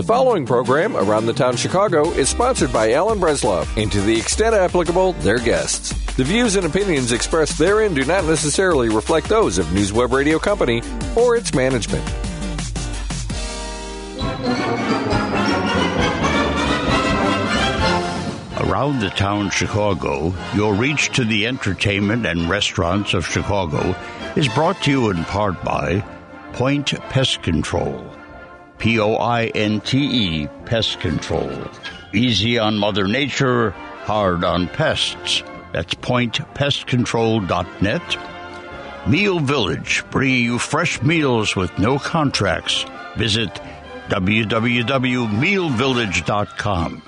The following program, Around the Town Chicago, is sponsored by Alan Bresloff and to the extent applicable, their guests. The views and opinions expressed therein do not necessarily reflect those of NewsWeb Radio Company or its management. Around the town Chicago, your reach to the entertainment and restaurants of Chicago is brought to you in part by Point Pest Control. P O I N T E Pest Control. Easy on Mother Nature, hard on pests. That's pointpestcontrol.net. Meal Village, bringing you fresh meals with no contracts. Visit www.mealvillage.com.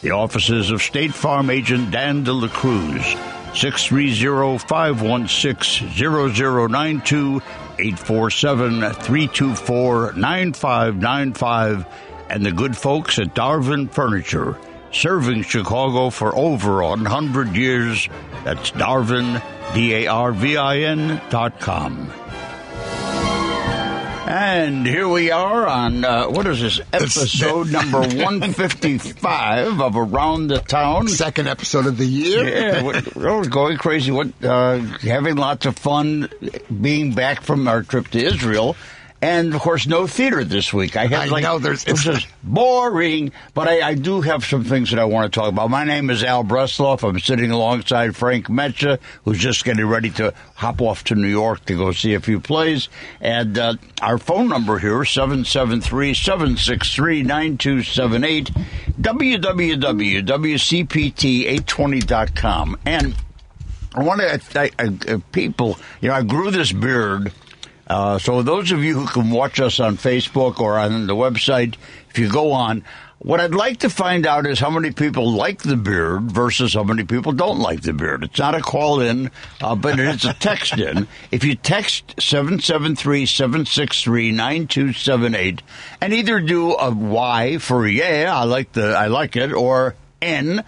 The offices of State Farm agent Dan De La Cruz, 630-516-0092, 847-324-9595, and the good folks at Darvin Furniture, serving Chicago for over 100 years. That's Darvin, D-A-R-V-I-N dot com. And here we are on uh, what is this episode number one fifty five of Around the Town. Second episode of the year. Yeah, we're, we're going crazy. What uh, having lots of fun being back from our trip to Israel. And of course, no theater this week. I had I like know, there's- it was just boring, but I, I do have some things that I want to talk about. My name is Al Bresloff. I'm sitting alongside Frank Metcha, who's just getting ready to hop off to New York to go see a few plays. And uh, our phone number here, 773-763-9278, www.wcpt820.com. And I want to, I, I, people, you know, I grew this beard. Uh, so those of you who can watch us on Facebook or on the website, if you go on, what I'd like to find out is how many people like the beard versus how many people don't like the beard. It's not a call in, uh, but it's a text in. If you text 773-763-9278 and either do a Y for yeah, I like the, I like it, or N,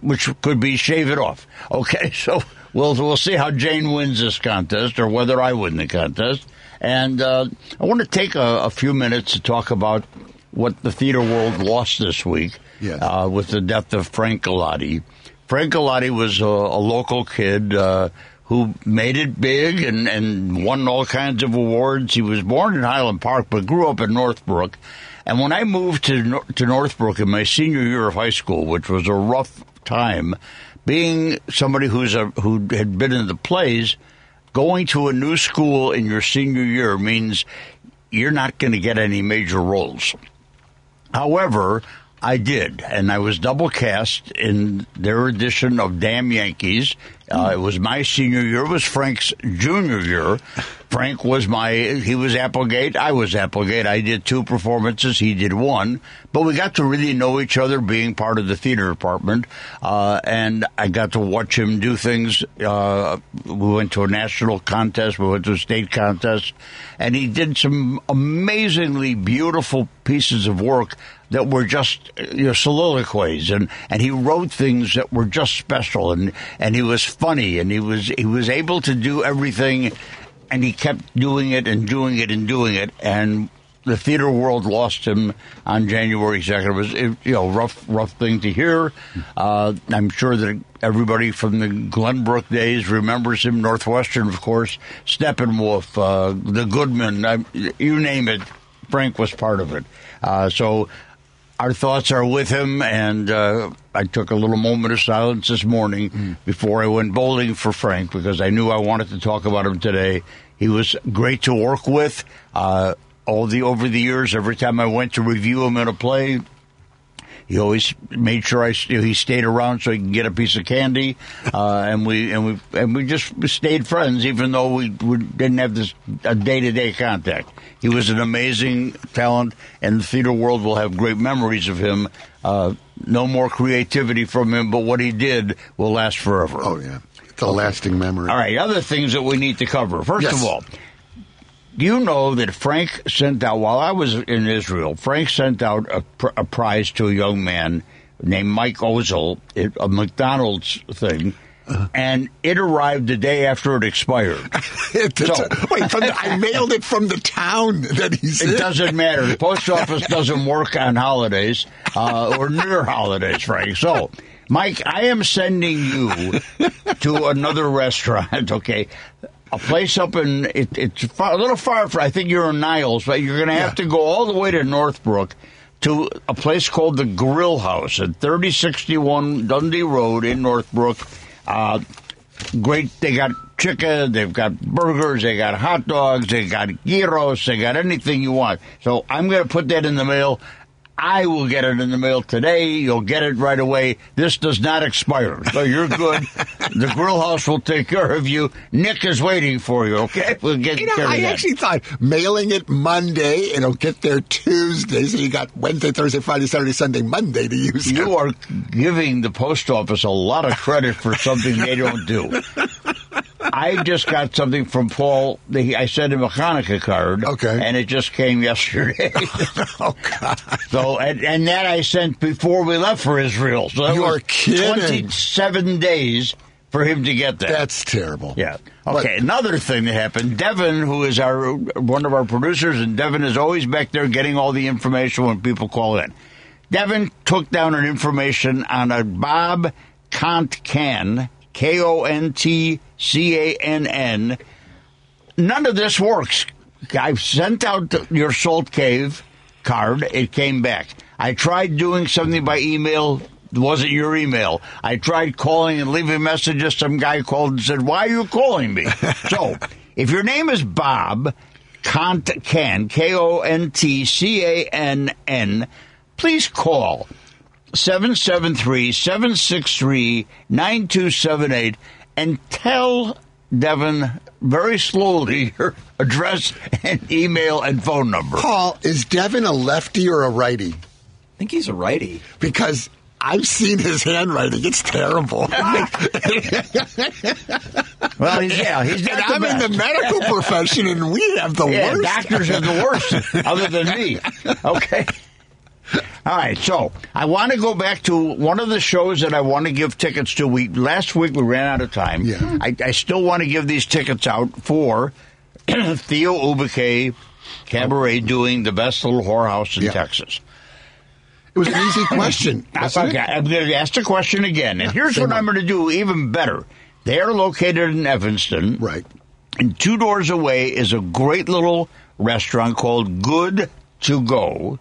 which could be shave it off. Okay, so we'll we'll see how Jane wins this contest or whether I win the contest. And uh, I want to take a, a few minutes to talk about what the theater world lost this week Yes. uh, with the death of Frank Galati. Frank Galati was a, a local kid. Uh, who made it big and, and won all kinds of awards. He was born in Highland Park, but grew up in Northbrook. And when I moved to to Northbrook in my senior year of high school, which was a rough time, being somebody who's a who had been in the plays, going to a new school in your senior year means you're not going to get any major roles. However, I did, and I was double cast in their edition of Damn Yankees. Uh, it was my senior year. It was Frank's junior year. Frank was my, he was Applegate. I was Applegate. I did two performances. He did one. But we got to really know each other being part of the theater department. Uh, and I got to watch him do things. Uh, we went to a national contest. We went to a state contest. And he did some amazingly beautiful pieces of work that were just you know soliloquies and and he wrote things that were just special and and he was funny and he was he was able to do everything and he kept doing it and doing it and doing it and the theater world lost him on January 2nd. It was, you know, rough, rough thing to hear. Uh, I'm sure that everybody from the Glenbrook days remembers him. Northwestern, of course, Steppenwolf, uh, the Goodman, I, you name it. Frank was part of it. Uh, so our thoughts are with him, and uh, I took a little moment of silence this morning before I went bowling for Frank because I knew I wanted to talk about him today. He was great to work with. Uh, all the over the years, every time I went to review him in a play, he always made sure I he stayed around so he could get a piece of candy, uh, and we and we and we just stayed friends, even though we, we didn't have this a day to day contact. He was an amazing talent, and the theater world will have great memories of him. Uh, no more creativity from him, but what he did will last forever. Oh yeah, it's a lasting memory. All right, other things that we need to cover. First Yes. of all, you know that Frank sent out, while I was in Israel, Frank sent out a, pr- a prize to a young man named Mike Ozel, a McDonald's thing, and it arrived the day after it expired. It- So- wait, the, I mailed it from the town that he's It in. doesn't matter. The post office doesn't work on holidays uh, or near holidays, Frank. So, Mike, I am sending you to another restaurant. Okay, a place up in it, it's far, a little far. From, I think you're in Niles, but you're going to have Yeah. to go all the way to Northbrook to a place called the Grill House at 3061 Dundee Road in Northbrook. Uh, great. They got chicken, they've got burgers, they got hot dogs, they got gyros, they got anything you want. So I'm going to put that in the mail. I will get it in the mail today. You'll get it right away. This does not expire, so you're good. the grill house will take care of you. Nick is waiting for you. Okay, we'll get You know, care of I that. actually thought mailing it Monday, it'll get there Tuesday, so you got Wednesday, Thursday, Friday, Saturday, Sunday, Monday to use. it. You are giving the post office a lot of credit for something they don't do. I just got something from Paul. I sent him a Hanukkah card. Okay. And it just came yesterday. oh God! so, and, and that I sent before we left for Israel. So that You was are kidding. 27 days for him to get that. That's terrible. Yeah. Okay. Another thing that happened. Devin, who is our one of our producers, and Devin is always back there getting all the information when people call in. Devin took down an information on a Bob Kant can K O N T C A N N. None of this works. I've sent out your Salt Cave card. It came back. I tried doing something by email. It wasn't your email. I tried calling and leaving messages. Some guy called and said, "Why are you calling me?" so, if your name is Bob Kant Can K O N T C A N N, please call 773-763-9278 and tell Devin very slowly your address and email and phone number. Paul, is Devin a lefty or a righty? I think he's a righty. Because I've seen his handwriting; it's terrible. Well, he's, yeah, he's and not the I'm in the medical profession, and we have the yeah, worst. doctors are the worst, other than me. Okay. All right, so I want to go back to one of the shows that I want to give tickets to. We last week we ran out of time. Yeah. I, I still want to give these tickets out for Theo Ubique Cabaret doing the best little whorehouse in Yeah. Texas. It was an easy question. Okay. I'm going to ask the question again, and here's what I'm going to do even better. They are located in Evanston. Right. And two doors away is a great little restaurant called Good to Go,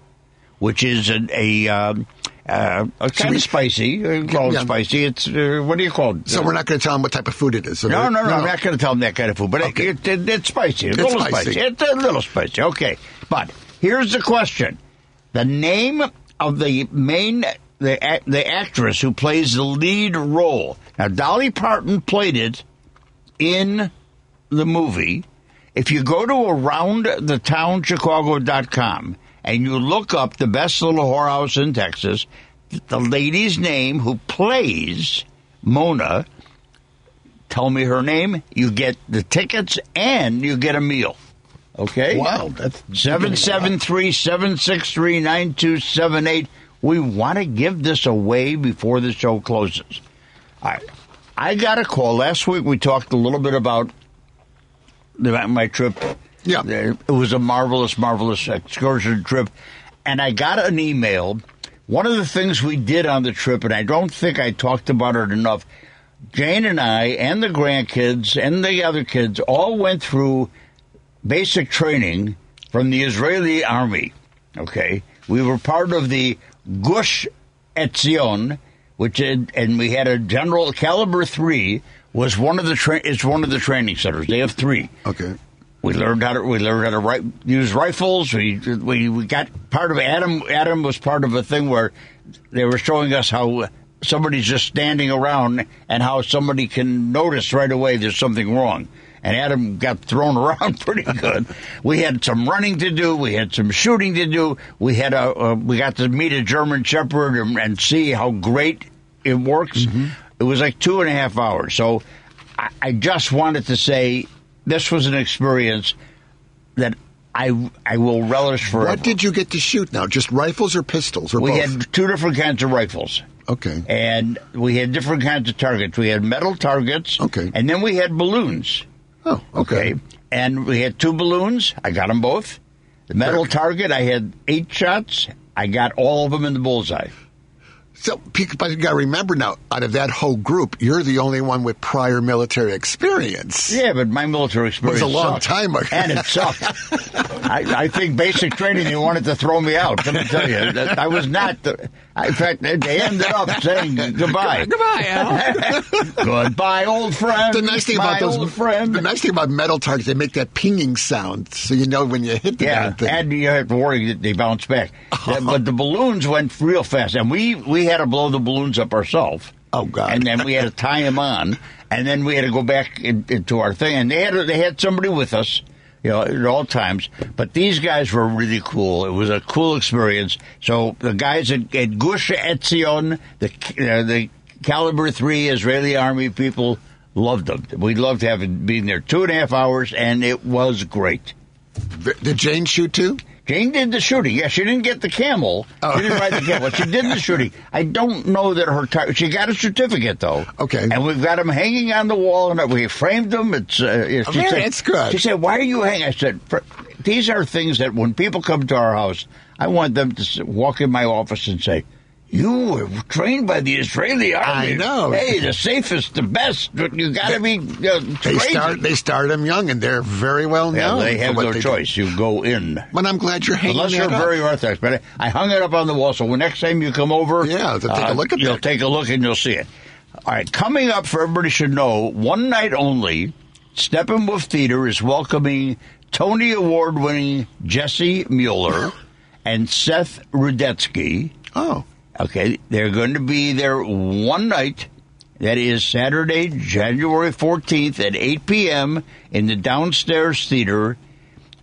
which is a, a, um, uh, a kind we- of spicy. Uh, call it Yeah. spicy. It's uh, what do you call it? So we're not going to tell them what type of food it is. So No, they're- no, no, I'm not going to tell them that kind of food, but Okay. it, it, it's spicy. It's, It's a little spicy. spicy. It's a little spicy. Okay, but here's the question: the name of the main the the actress who plays the lead role. Now, Dolly Parton played it in the movie. If you go to aroundthetownchicago.com and you look up the best little whorehouse in Texas, the lady's name who plays Mona tell me her name, you get the tickets and you get a meal. Okay? Wow, that's 773 763 9278. We want to give this away before the show closes. All right. I got a call. Last week we talked a little bit about my trip. Yeah. Uh, it was a marvelous, marvelous excursion trip. And I got an email. One of the things we did on the trip, and I don't think I talked about it enough, Jane and I and the grandkids and the other kids all went through basic training from the Israeli army. Okay, we were part of the Gush Etzion, which is, and we had a general caliber three was one of the tra- is one of the training centers. They have three. Okay. We learned how to we learned how to use rifles. We, we we got part of Adam. Adam was part of a thing where they were showing us how somebody's just standing around and how somebody can notice right away there's something wrong. And Adam got thrown around pretty good. We had some running to do. We had some shooting to do. We had a uh, we got to meet a German Shepherd and, and see how great it works. It was like two and a half hours. So I, I just wanted to say this was an experience that I I will relish forever. What did you get to shoot now? Just rifles or pistols or we both? had two different kinds of rifles. Okay. And we had different kinds of targets. We had metal targets. Okay. And then we had balloons. Oh, okay. And we had two balloons. I got them both. The metal target, I had eight shots. I got all of them in the bullseye. So, but you got to remember now, out of that whole group, you're the only one with prior military experience. Yeah, but my military experience was a long sucked. time ago. and it sucked. I, I think basic training they wanted to throw me out. Let me tell you, I was not. The, Uh, in fact, they ended up saying goodbye. Goodbye, Al. goodbye, old friend. The nice thing my about those, old friend. the nice thing about metal targets, they make that pinging sound, so you know when you hit the Yeah, thing. and you have to worry that they bounce back. but the balloons went real fast, and we we had to blow the balloons up ourselves. Oh, God. And then we had to tie them on, and then we had to go back in, into our thing. And they had they had somebody with us, you know, at all times. But these guys were really cool. It was a cool experience. So the guys at, at Gush Etzion, the uh, the Caliber Three Israeli Army people loved them. We loved having being there two and a half hours, and it was great. Did Jane shoot too? Jane did the shooting. Yeah, she didn't get the camel. Oh. She didn't ride the camel. She did the shooting. I don't know that her tar- she got a certificate though. Okay. and we've got them hanging on the wall, and we framed them. It's uh, she Oh, said, it's good. She said, "Why are you hanging?" I said, "These are things that when people come to our house, I want them to walk in my office and say." You were trained by the Israeli army. I know. Hey, the safest, the best. but You got to be uh, They start they start them young, and they're very well yeah, known. they have no they do. choice. You go in. But I'm glad you're hanging Unless you're up. very orthodox, but I I hung it up on the wall, so when next time you come over, uh, Yeah, to take a look at you'll that. take a look and you'll see it. All right, coming up for everybody should know, one night only, Steppenwolf Theater is welcoming Tony Award winning Jessie Mueller and Seth Rudetsky. Oh, Okay, they're going to be there one night. That is Saturday, January 14th at 8 p.m. in the downstairs theater.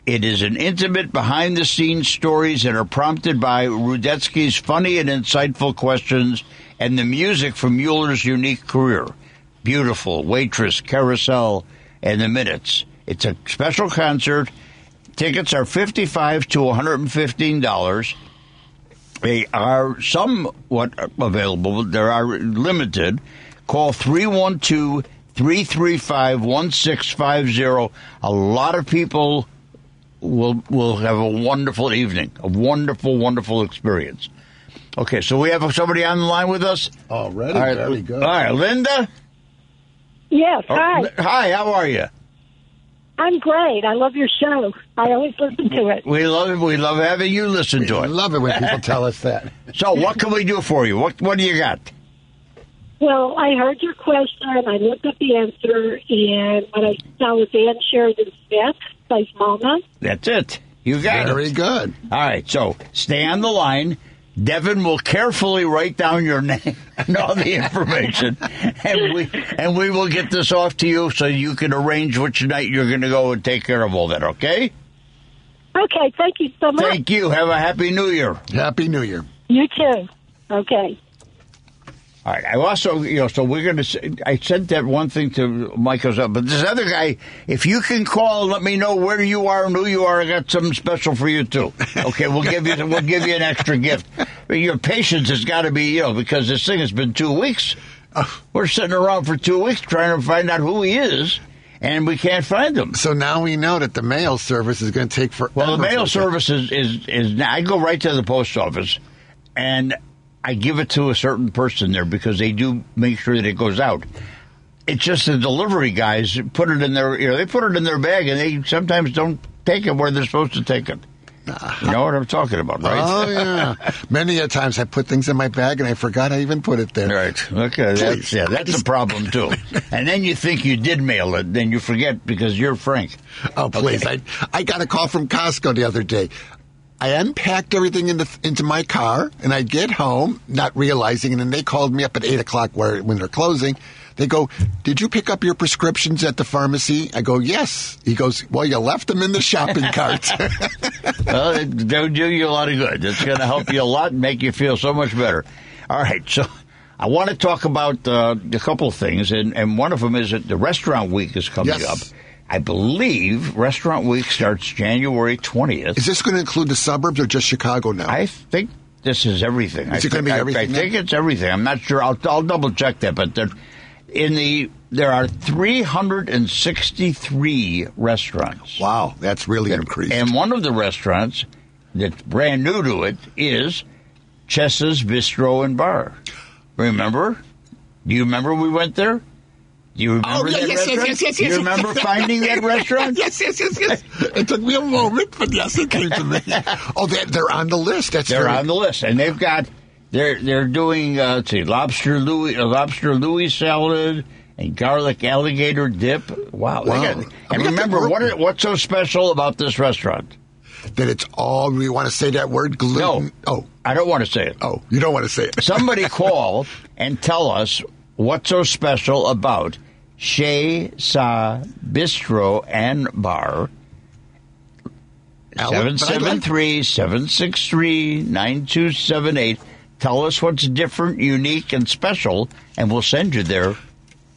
It is an intimate behind the scenes stories that are prompted by Rudetsky's funny and insightful questions and the music from Mueller's unique career. Beautiful, Waitress, Carousel, and The Minutes. It's a special concert. Tickets are 55 to $115. They are somewhat available. but They are limited. Call 312 335 1650. A lot of people will will have a wonderful evening, a wonderful, wonderful experience. Okay, so we have somebody on the line with us. already All right, very good. All right, Linda. Yes, Oh, hi. Li- Hi, how are you? I'm great. I love your show. I always listen to it. We love it. we love having you listen to I it. love it when people tell us that. So, what can we do for you? What what do you got? Well, I heard your question. I looked up the answer, and what I saw was Ann Sheridan Smith plays Mama. That's it. You got it. Very good. All right, so stay on the line. Devin will carefully write down your name and all the information, and we and we will get this off to you so you can arrange which night you're going to go and take care of all that. Okay? Okay, thank you so much. Thank you. Have a happy New Year. Happy New Year. You too. Okay. All right. I also, you know, so we're going to. I sent that one thing to Michael's up, but this other guy, if you can call and let me know where you are and who you are, I got something special for you too. Okay, we'll give you we'll give you an extra gift. But your patience has got to be, you know, because this thing has been two weeks. We're sitting around for two weeks trying to find out who he is, and we can't find him. So now we know that the mail service is going to take forever. Well, the mail service is, is, is now, I go right to the post office and I give it to a certain person there because they do make sure that it goes out. It's just the delivery guys put it in their, you know, they put it in their bag and they sometimes don't take it where they're supposed to take it. Uh-huh. You know what I'm talking about, right? Oh yeah. Many a times I put things in my bag and I forgot I even put it there. Right. Okay. That's, yeah, that's a problem too. And then you think you did mail it, then you forget because you're Frank. Oh please! I I got a call from Costco the other day. I unpacked everything in the, into my car, and I get home not realizing. And then they called me up at eight o'clock where when they're closing. They go, "Did you pick up your prescriptions at the pharmacy?" I go, "Yes." He goes, "Well, you left them in the shopping cart." well, it, they'll do you a lot of good. It's going to help you a lot and make you feel so much better. All right, so I want to talk about uh, a couple of things, and, and one of them is that the restaurant week is coming Yes. up. I believe restaurant week starts January 20th. Is this going to include the suburbs or just Chicago now? I think this is everything. Is I it gonna think- be everything I, think it's everything. I'm not sure. I'll, I'll double check that. But there, in the there are 363 restaurants. Wow, that's really increased. And one of the restaurants that's brand new to it is Chess's Bistro and Bar. Remember? Do you remember we went there? You remember Oh, yeah, that yes, yes, restaurant? yes, yes, you yes. remember finding that restaurant? yes, yes, yes, yes. It took me a moment, but yes, it came to me. Oh, they're, they're on the list. That's They're very, on the list, and they've got they're they're doing uh, let's see, lobster Louis, uh, lobster Louis salad and garlic alligator dip. Wow! Wow. got- I and mean, remember what are, what's so special about this restaurant? that it's all. We want to say that word gluten. No. Oh, I don't want to say it. oh, you don't want to say it. Somebody call and tell us what's so special about Chez Sa Bistro and Bar. Alan, but I'd like- 773 763 9278. Tell us what's different, unique, and special, and we'll send you there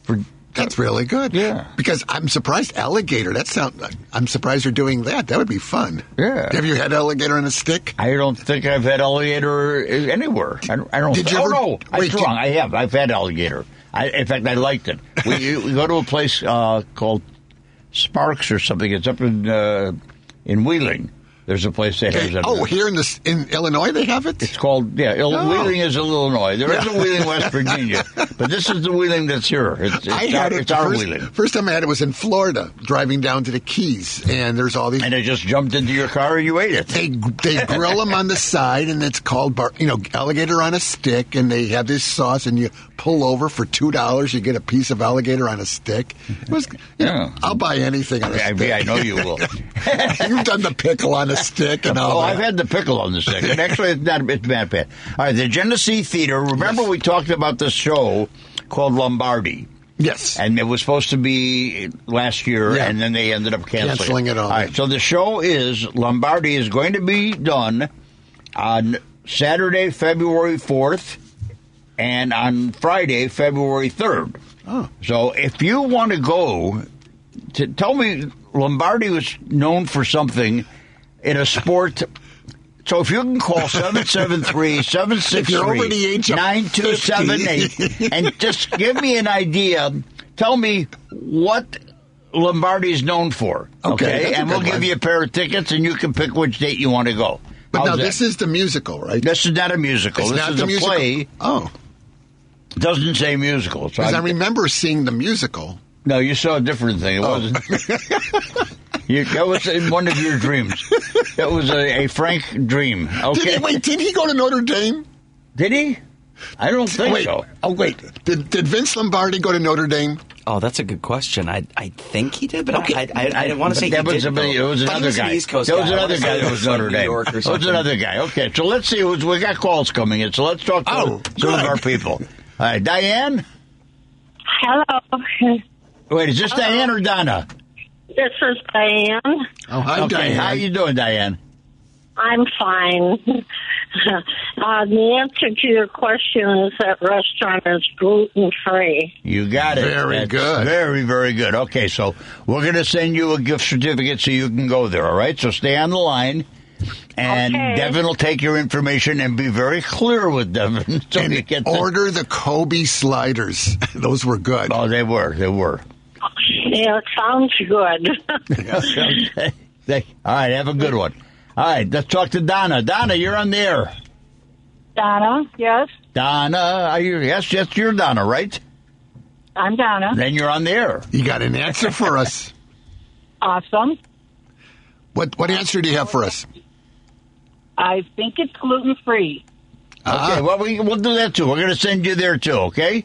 for. That's really good. Yeah. Because I'm surprised alligator. That sound. I'm surprised you're doing that. That would be fun. Yeah. Have you had alligator on a stick? I don't think I've had alligator anywhere. I don't. I don't Did you oh ever- no, I'm wait, did- wrong. I have. I've had alligator. I, in fact, I liked it. We, we go to a place uh, called Sparks or something. It's up in uh, in Wheeling. There's a place that has it. oh, here in this in Illinois they have it. It's called yeah. Il- Oh. Wheeling is in Illinois. There is a Wheeling, West Virginia, but this is the Wheeling that's here. It's, it's I our, had it it's our first, Wheeling. first time I had it was in Florida, driving down to the Keys, and there's all these. And it just jumped into your car and you ate it. They they grill them on the side, and it's called bar, you know alligator on a stick, and they have this sauce, and you pull over for two dollars, you get a piece of alligator on a stick. It was, you know, Yeah. I'll buy anything on a I, stick. I know you will. You've done the pickle on a stick and all Oh, that. I've had the pickle on the stick. And actually, it's not it's not bad. All right, the Genesee Theater. Remember, Yes. we talked about this show called Lombardi, yes. and it was supposed to be last year, Yeah. and then they ended up canceling, Canceling it all. All right, so the show is Lombardi is going to be done on Saturday, February fourth, and on Friday, February third. Oh. So if you want to go, to tell me Lombardi was known for something in a sport. So if you can call 773 If you're over the age of 9278 and just give me an idea, tell me what Lombardi is known for. Okay, a and we'll good give one. you a pair of tickets and you can pick which date you want to go. but How's now that? this is the musical, right? This is not a musical. It's this is the a musical. play. Oh, Doesn't say musical. So because I I- remember seeing the musical. no, you saw a different thing. It Oh. wasn't. you, that was in one of your dreams. That was a, a frank dream. Did Okay. he, wait, did he go to Notre Dame? Did he? I don't think wait, so. oh wait, did did Vince Lombardi go to Notre Dame? Oh, that's a good question. I I think he did, but Okay. I, I, I didn't want to say that he was, did. a, it was another was an guy. East Coast there was guy. Another guy say that was like Notre New Dame. York or There was another guy. Okay, so let's see. who's- We got calls coming in, so let's talk to Oh, some of our people. All right, Diane. Hello. Wait, is this Diane or Donna? This is Diane. Oh, hi, okay, Diane. how you doing, Diane? I'm fine. uh, the answer to your question is that restaurant is gluten free. You got it. Very That's good. Very, very good. Okay, so we're going to send you a gift certificate so you can go there, all right? So stay on the line. And Okay. Devin will take your information and be very clear with Devin. So you and get the- order the Kobe sliders. Those were good. Oh, they were. They were. Yeah, it sounds good. okay. All right, have a good one. All right, let's talk to Donna. Donna, you're on the air. Donna, yes, Donna, are you? Yes, yes, you're Donna, right? I'm Donna. Then you're on the air. You got an answer for us? Awesome. What what answer do you have for us? I think it's gluten free. Ah. Okay, well, we, we'll do that too. We're going to send you there too, okay?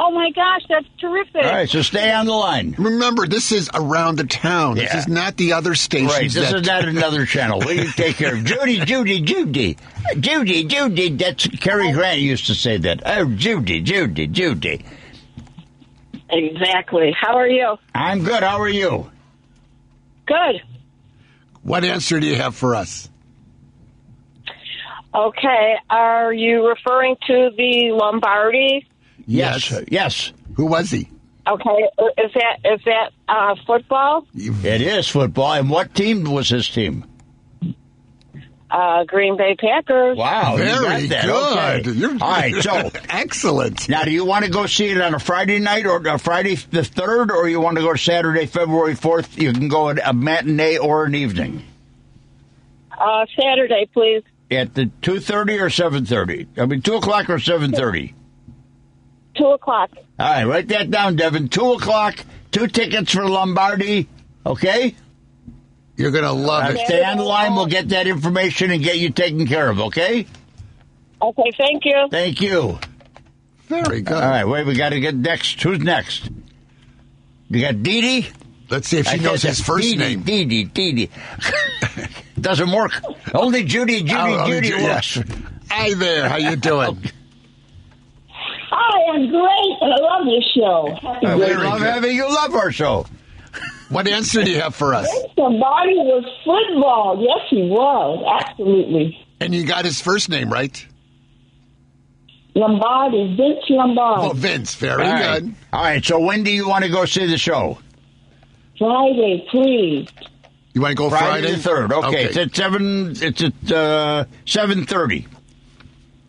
Oh my gosh, that's terrific. All right, so stay on the line. Remember, this is around the town. This is not the other stations. Right, this that, is not another channel. We take care of Judy, Judy, Judy, Judy, Judy. That's Cary Grant used to say that. Oh, Judy, Judy, Judy. exactly. How are you? I'm good. How are you? Good. What answer do you have for us? Okay. Are you referring to the Lombardi? Yes, yes. Who was he? Okay. Is that is that uh, football? It is football. And what team was his team? Uh, Green Bay Packers. Wow, you Very got that. good. Okay. You're- All right, so excellent. now do you want to go see it on a Friday night or a Friday the third, or you want to go Saturday, February fourth? You can go at a matinee or an evening Uh, Saturday, please. At the two thirty or seven thirty. I mean, two o'clock or seven thirty. Two o'clock. All right, write that down, Devin. Two o'clock. Two tickets for Lombardi. Okay. You're gonna love it. stay on the line. We'll get that information and get you taken care of. Okay. Okay, thank you. Thank you. Very good. All right, wait. We got to get next. Who's next? You got Dee Dee. Let's see if she knows his first name. Dee Dee, Dee Dee. Doesn't work. Only Judy, Judy, Oh, oh, Judy Ju- works. yeah. Hi there. How you doing? I'm great. and I love your show. Happy We love good. having you. Love our show. What answer do you have for us? Somebody was football. Yes, he was. Absolutely. And you got his first name right. Lombardi, Vince Lombardi. Oh, Lombardi. Vince. Very All right. good. All right. So when do you want to go see the show? Friday, please. You want to go Friday, Friday, the third. Okay. It's at seven. It's at uh, seven thirty.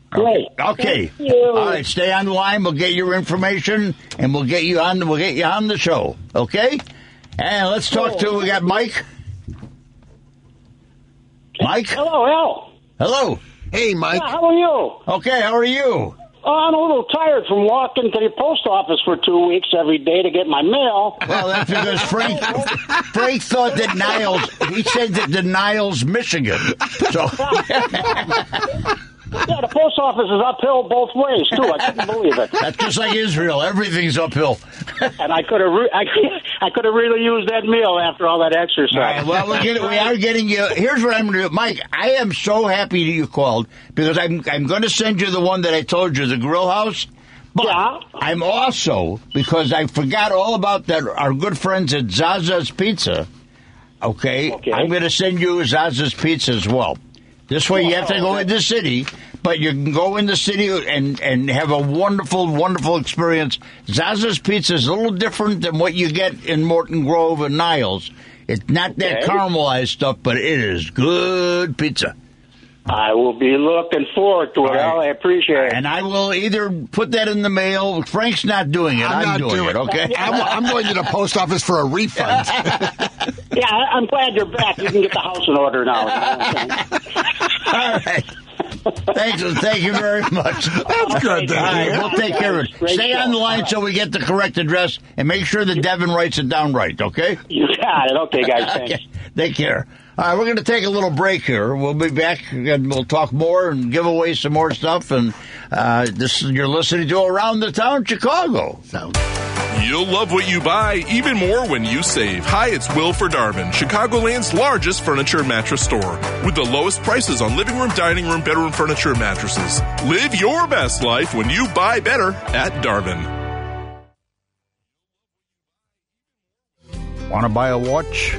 Great. Okay. Thank you. All right. Stay on the line. We'll get your information and we'll get you on. We'll get you on the show. Okay. And let's talk to. We got Mike. Mike. Hello, Al. Hello. Hey, Mike. How are you? Okay. How are you? Oh, I'm a little tired from walking to the post office for two weeks every day to get my mail. Well, that's because Frank Frank thought that Niles. He said that the Niles, Michigan. So Yeah, the post office is uphill both ways too. I couldn't believe it, that's just like Israel. Everything's uphill. and I could have re- I, I could have really used that meal after all that exercise. All right, well, we're getting, we are getting you. Here's what I'm going to do, Mike. I am so happy that you called because I'm I'm going to send you the one that I told you, the grill house. But Yeah. I'm also because I forgot all about that. Our good friends at Zaza's Pizza. Okay, Okay. I'm going to send you Zaza's Pizza as well. This way, you have to go in the city, but you can go in the city and and have a wonderful, wonderful experience. Zaza's Pizza is a little different than what you get in Morton Grove and Niles. It's not that Okay. caramelized stuff, but it is good pizza. I will be looking forward to it, All right. Al. I appreciate it. And I will either put that in the mail. Frank's not doing it. I'm, I'm not doing, doing it. Okay. I'm, I'm going to the post office for a refund. Yeah, I- I'm glad you're back. You can get the house in order now. you know what All right. Thanks. Thank you very much. That's good. All right, we'll take care of it. Stay on the line so we get the correct address and make sure that Devin writes it down right, okay? You got it. Okay, guys. Thanks. Okay. Take care. All right, we're going to take a little break here. We'll be back and we'll talk more and give away some more stuff. And uh, this you're listening to Around the Town Chicago. Sounds You'll love what you buy even more when you save. Hi, it's Will for Darvin, Chicagoland's largest furniture and mattress store, with the lowest prices on living room, dining room, bedroom furniture, and mattresses. Live your best life when you buy better at Darvin. Want to buy a watch?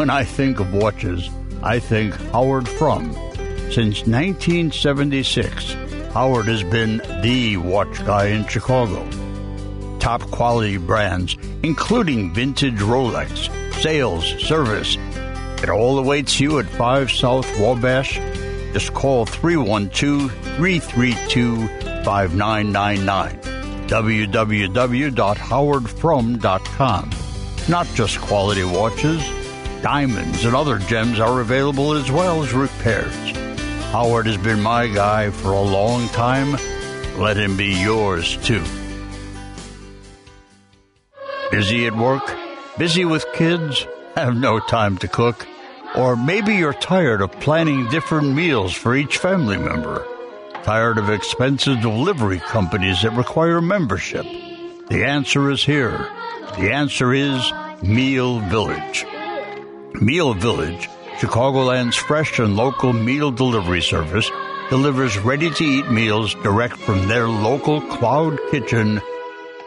When I think of watches, I think Howard Frum. Since 1976, Howard has been the watch guy in Chicago. Top quality brands, including vintage Rolex, sales, service. It all awaits you at 5 South Wabash. Just call 312 332 5999. www.howardfrum.com. Not just quality watches, diamonds and other gems are available as well as repairs. Howard has been my guy for a long time. Let him be yours too. Busy at work? Busy with kids? Have no time to cook? Or maybe you're tired of planning different meals for each family member. Tired of expensive delivery companies that require membership? The answer is here. The answer is Meal Village. Meal Village, Chicagoland's fresh and local meal delivery service, delivers ready to eat meals direct from their local cloud kitchen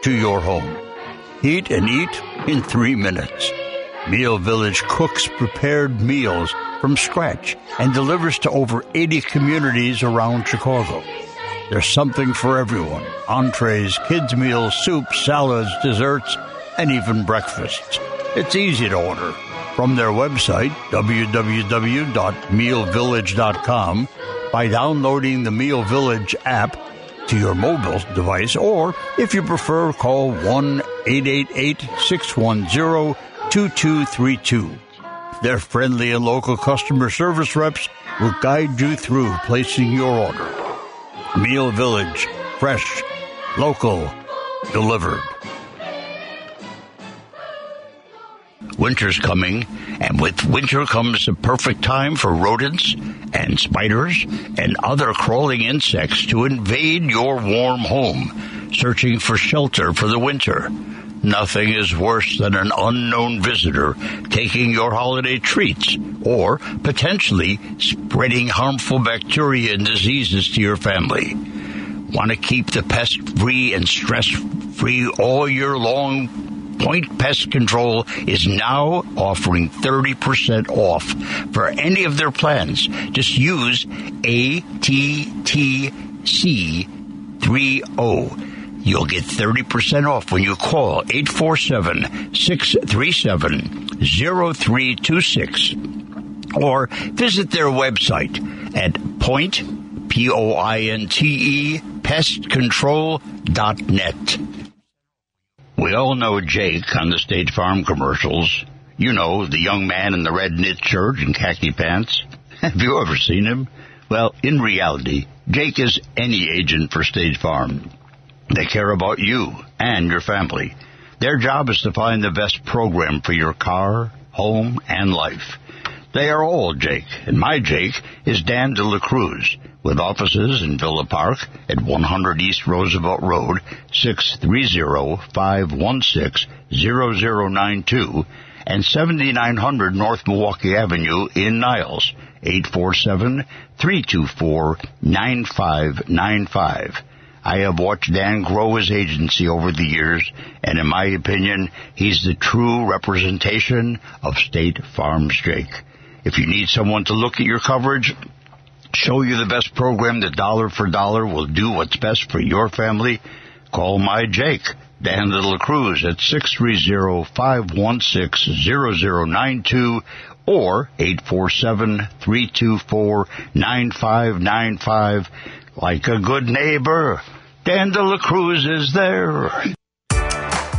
to your home. Eat and eat in three minutes. Meal Village cooks prepared meals from scratch and delivers to over 80 communities around Chicago. There's something for everyone entrees, kids' meals, soups, salads, desserts, and even breakfasts. It's easy to order. From their website, www.mealvillage.com, by downloading the Meal Village app to your mobile device, or if you prefer, call 1 888 610 2232. Their friendly and local customer service reps will guide you through placing your order. Meal Village, fresh, local, delivered. Winter's coming, and with winter comes the perfect time for rodents and spiders and other crawling insects to invade your warm home, searching for shelter for the winter. Nothing is worse than an unknown visitor taking your holiday treats or potentially spreading harmful bacteria and diseases to your family. Want to keep the pest free and stress free all year long? Point Pest Control is now offering 30% off for any of their plans. Just use ATTC30. You'll get 30% off when you call 847 637 0326 or visit their website at point, P O I N T E, pestcontrol.net. We all know Jake on the State Farm commercials. You know, the young man in the red knit shirt and khaki pants. Have you ever seen him? Well, in reality, Jake is any agent for State Farm. They care about you and your family. Their job is to find the best program for your car, home, and life. They are all Jake, and my Jake is Dan De La Cruz, with offices in Villa Park at 100 East Roosevelt Road, 630-516-0092, and 7900 North Milwaukee Avenue in Niles, 847-324-9595. I have watched Dan grow his agency over the years, and in my opinion, he's the true representation of State Farm's Jake. If you need someone to look at your coverage, show you the best program that dollar for dollar will do what's best for your family, call my Jake, Dan De La Cruz at 630-516-0092 or 847-324-9595. Like a good neighbor, Dan Cruz is there.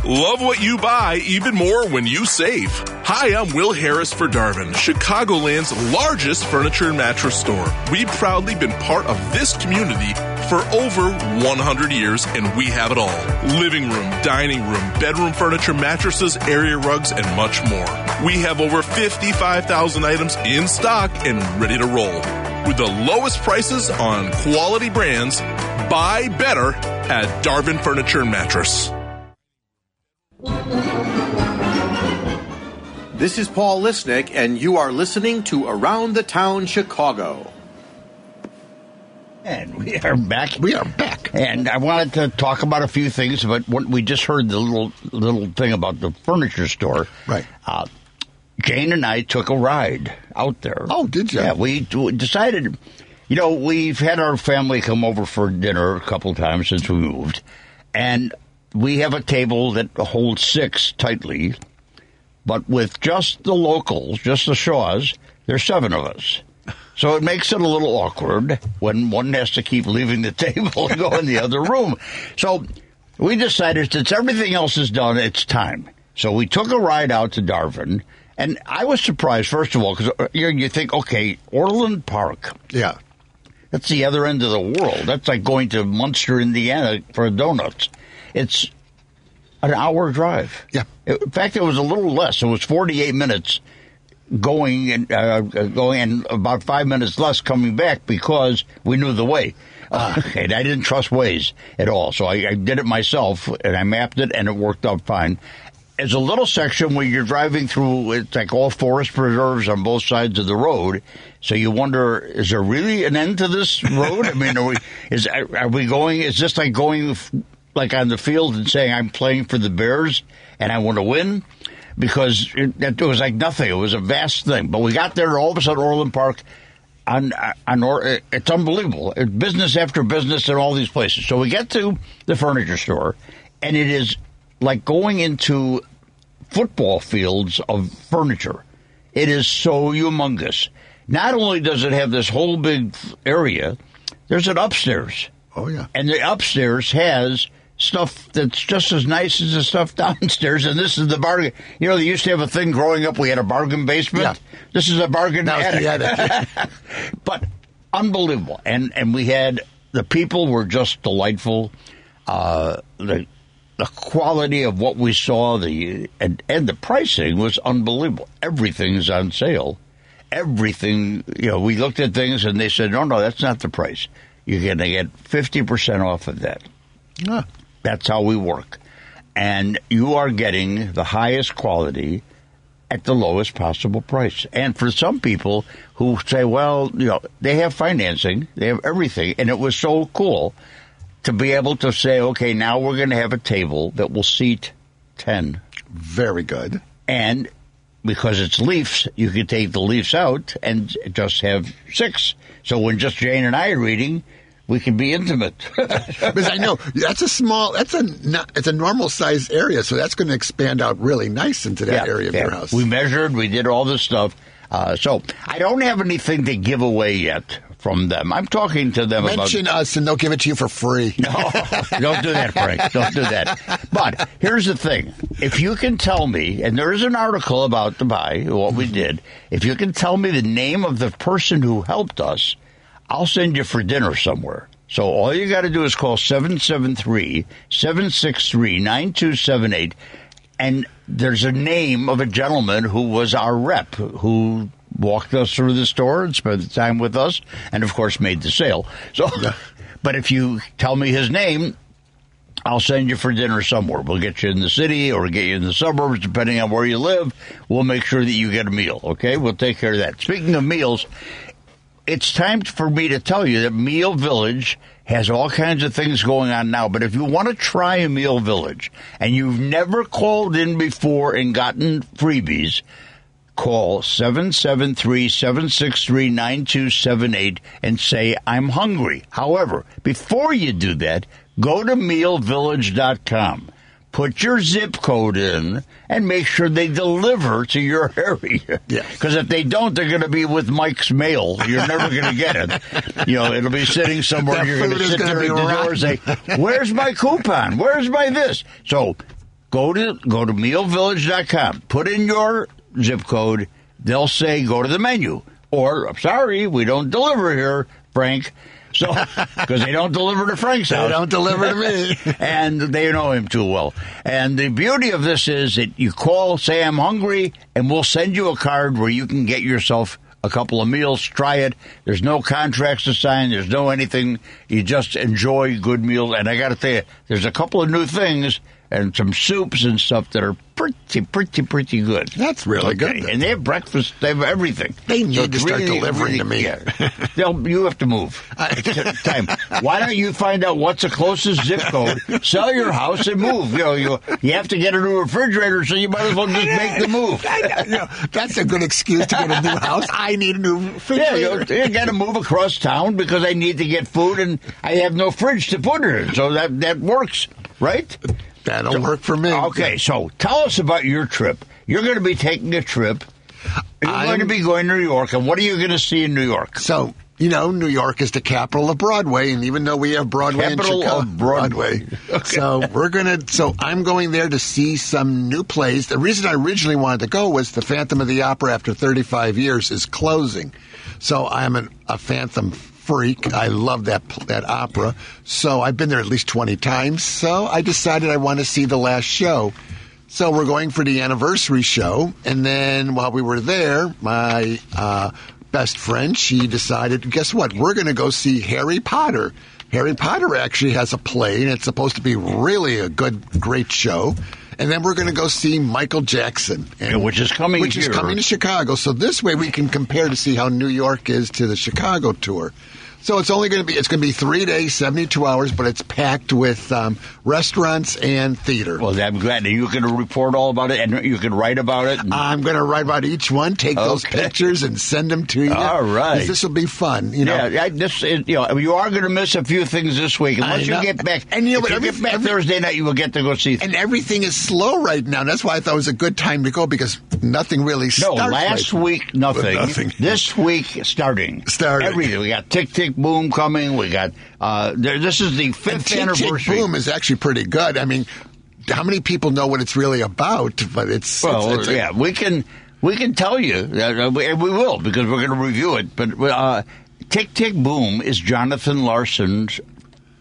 Love what you buy even more when you save. Hi, I'm Will Harris for Darvin, Chicagoland's largest furniture and mattress store. We've proudly been part of this community for over 100 years and we have it all. Living room, dining room, bedroom furniture, mattresses, area rugs, and much more. We have over 55,000 items in stock and ready to roll. With the lowest prices on quality brands, buy better at Darvin Furniture and Mattress. This is Paul Lisnick, and you are listening to Around the Town Chicago. And we are back. We are back. And I wanted to talk about a few things, but what we just heard the little little thing about the furniture store. Right. Uh, Jane and I took a ride out there. Oh, did you? Yeah, we, we decided. You know, we've had our family come over for dinner a couple times since we moved, and we have a table that holds six tightly, but with just the locals, just the Shaws, there's seven of us. So it makes it a little awkward when one has to keep leaving the table and go in the other room. So we decided since everything else is done, it's time. So we took a ride out to Darvin, and I was surprised, first of all, because uh, you, you think, okay, Orland Park. Yeah. That's the other end of the world. That's like going to Munster, Indiana for donuts. It's an hour drive. Yeah. In fact, it was a little less. It was 48 minutes going and uh, going and about five minutes less coming back because we knew the way. Uh, and I didn't trust Waze at all, so I, I did it myself and I mapped it and it worked out fine. There's a little section where you're driving through, it's like all forest preserves on both sides of the road. So you wonder, is there really an end to this road? I mean, are we, is, are we going, is this like going like on the field and saying, I'm playing for the Bears and I want to win? Because it, it was like nothing. It was a vast thing. But we got there all of a sudden, Orland Park, on, on, or, it's unbelievable. Business after business in all these places. So we get to the furniture store and it is like going into football fields of furniture. It is so humongous. Not only does it have this whole big area, there's an upstairs. Oh yeah. And the upstairs has stuff that's just as nice as the stuff downstairs. And this is the bargain. You know, they used to have a thing growing up. We had a bargain basement. Yeah. This is a bargain Now the attic. but unbelievable. And and we had the people were just delightful. Uh, the the quality of what we saw, the and, and the pricing was unbelievable. Everything's on sale. Everything, you know, we looked at things and they said, no, no, that's not the price. You're going to get 50% off of that. Yeah. That's how we work. And you are getting the highest quality at the lowest possible price. And for some people who say, well, you know, they have financing, they have everything, and it was so cool to be able to say, okay, now we're going to have a table that will seat 10. Very good. And because it's Leafs, you can take the Leafs out and just have six. So when just Jane and I are reading, we can be intimate. because I know that's a small, that's a it's a normal size area, so that's going to expand out really nice into that Yeah, area of yeah. your house. We measured, we did all this stuff. Uh, so I don't have anything to give away yet from them. I'm talking to them Mention about. us, and they'll give it to you for free. No, don't do that, Frank. Don't do that. But here's the thing: if you can tell me, and there is an article about the buy, what we did. If you can tell me the name of the person who helped us, I'll send you for dinner somewhere. So all you got to do is call 773-763-9278 and there's a name of a gentleman who was our rep who walked us through the store and spent the time with us and of course made the sale. So but if you tell me his name, I'll send you for dinner somewhere. We'll get you in the city or get you in the suburbs, depending on where you live. We'll make sure that you get a meal. Okay, we'll take care of that. Speaking of meals, it's time for me to tell you that Meal Village has all kinds of things going on now. But if you want to try a Meal Village and you've never called in before and gotten freebies, call 773-763-9278 and say, I'm hungry. However, before you do that, go to mealvillage.com. Put your zip code in and make sure they deliver to your area. Because if they don't, they're going to be with Mike's mail. You're never going to get it. You know, it'll be sitting somewhere. That you're going to sit there at the door and say, "Where's my coupon? Where's my this?" So go to go to mealvillage.com. Put in your zip code. They'll say go to the menu. Or I'm sorry, we don't deliver here, Frank. So because they don't deliver to Frank's They don't deliver to me. and they know him too well. And the beauty of this is that you call, say I'm hungry, and we'll send you a card where you can get yourself a couple of meals, try it. There's no contracts to sign. There's no anything. You just enjoy good meals. And I got to tell you, there's a couple of new things and some soups and stuff that are pretty, pretty, pretty good. That's really good. And they have breakfast. They have everything. They need it's to start delivering to me. yeah. They'll, you have to move. Time. Why don't you find out what's the closest zip code, sell your house, and move? You know, you, you have to get a new refrigerator, so you might as well just make the move. You know, that's a good excuse to get a new house. I need a new Yeah, refrigerator. you, you got to move across town because I need to get food, and I have no fridge to put it in. So that that works, right? That'll work for me. Okay, so tell us about your trip. You're going to be taking a trip. You're I'm- going to be going to New York, and what are you going to see in New York? So, you know, New York is the capital of Broadway, and even though we have Broadway Capital in Chicago, of Broadway. So we're gonna. So I'm going there to see some new plays. The reason I originally wanted to go was the Phantom of the Opera, after 35 years, is closing. So I'm an, a Phantom freak. I love that that opera. So I've been there at least 20 times. So I decided I want to see the last show. So we're going for the anniversary show, and then while we were there, my uh, best friend she decided, guess what? We're going to go see Harry Potter. Harry Potter actually has a play, and it's supposed to be really a good, great show. And then we're going to go see Michael Jackson, and, Yeah, which is coming which is coming to Chicago. So this way we can compare to see how New York is to the Chicago tour. So it's only going to be it's going to be three days, seventy two hours, but it's packed with um, restaurants and theater. Well, I'm glad that you can report all about it and you can write about it. and- I'm going to write about each one, take those pictures, and send them to you. All right, This will be fun. You know, yeah, I, this is, you know you are going to miss a few things this week unless you get back. And you know if what, you every- get back every- Thursday night, you will get to go see. and everything is slow right now. That's why I thought it was a good time to go because nothing really no, last right week nothing. Nothing. This week starting. Starting. Everything. We got Tick Tick Boom coming. We got uh, there, this is the And fifth Tick Tick anniversary. Boom is actually pretty good. I mean, how many people know what it's really about? But it's Well, it's, it's a- yeah, we can we can tell you, uh, we, we will because we're going to review it. But uh, Tick Tick Boom is Jonathan Larson's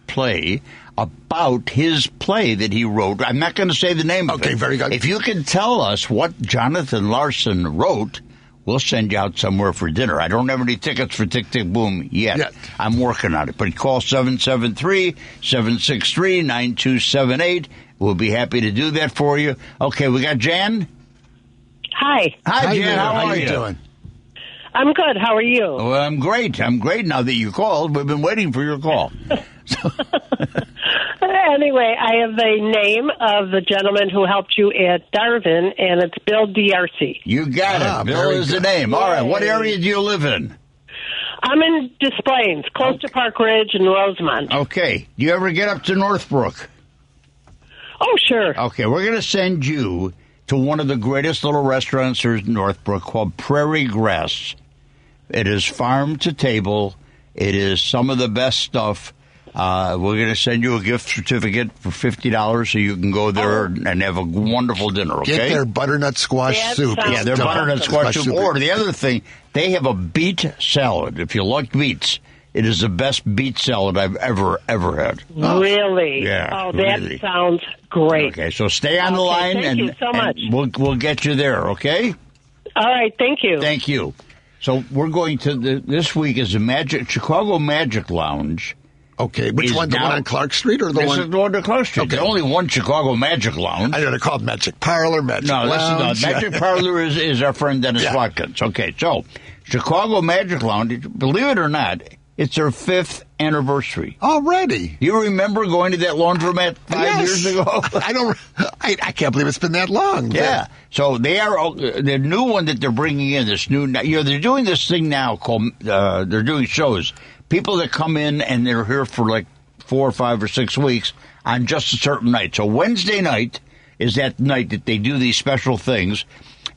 play about his play that he wrote. I'm not going to say the name of it. Okay, very good. If you can tell us what Jonathan Larson wrote. We'll send you out somewhere for dinner. I don't have any tickets for Tick Tick Boom yet. Yet. I'm working on it. But call 773 763 9278. We'll be happy to do that for you. Okay, we got Jan. Hi, Hi, Hi Jan. How, How are you you doing? I'm good. How are you? Well, I'm great. I'm great now that you called. We've been waiting for your call. Anyway, I have the name of the gentleman who helped you at Darvin, and it's Bill DRC. You got Ah, it. Bill very is the good. name. All right. What area do you live in? I'm in Des Plaines, close to Park Ridge and Rosemont. Okay. Do you ever get up to Northbrook? Oh, sure. Okay. We're going to send you to one of the greatest little restaurants there's in Northbrook called Prairie Grass. It is farm to table. It is some of the best stuff. Uh, we're going to send you a gift certificate for fifty dollars, so you can go there and have a wonderful dinner. Okay. Get their butternut squash That soup. Yeah, they're butternut squash soup. Or the other thing, they have a beet salad. If you like beets, it is the best beet salad I've ever ever had. Really? Yeah, Oh, that really. sounds great. Okay, so stay on the line, thank and, you so and much. we'll we'll get you there. Okay, All right, thank you. thank you. So we're going to the, this week is the Magic Chicago Magic Lounge. Okay, which one? The now- one on Clark Street or the this one? is the one to Clark Street. Okay. There's only one Chicago Magic Lounge. I know they're called Magic Parlor, Magic No, this Lounge. is not. Magic Parlor is, is our friend Dennis Yeah. Watkins. Okay, so Chicago Magic Lounge, believe it or not, it's their fifth anniversary. Already. You remember going to that laundromat five Yes. years ago? I don't. I, I can't believe it's been that long. Yeah. So they are the new one that they're bringing in. This new, you know, they're doing this thing now called. Uh, they're doing shows. People that come in and they're here for like four or five or six weeks on just a certain night. So Wednesday night is that night that they do these special things,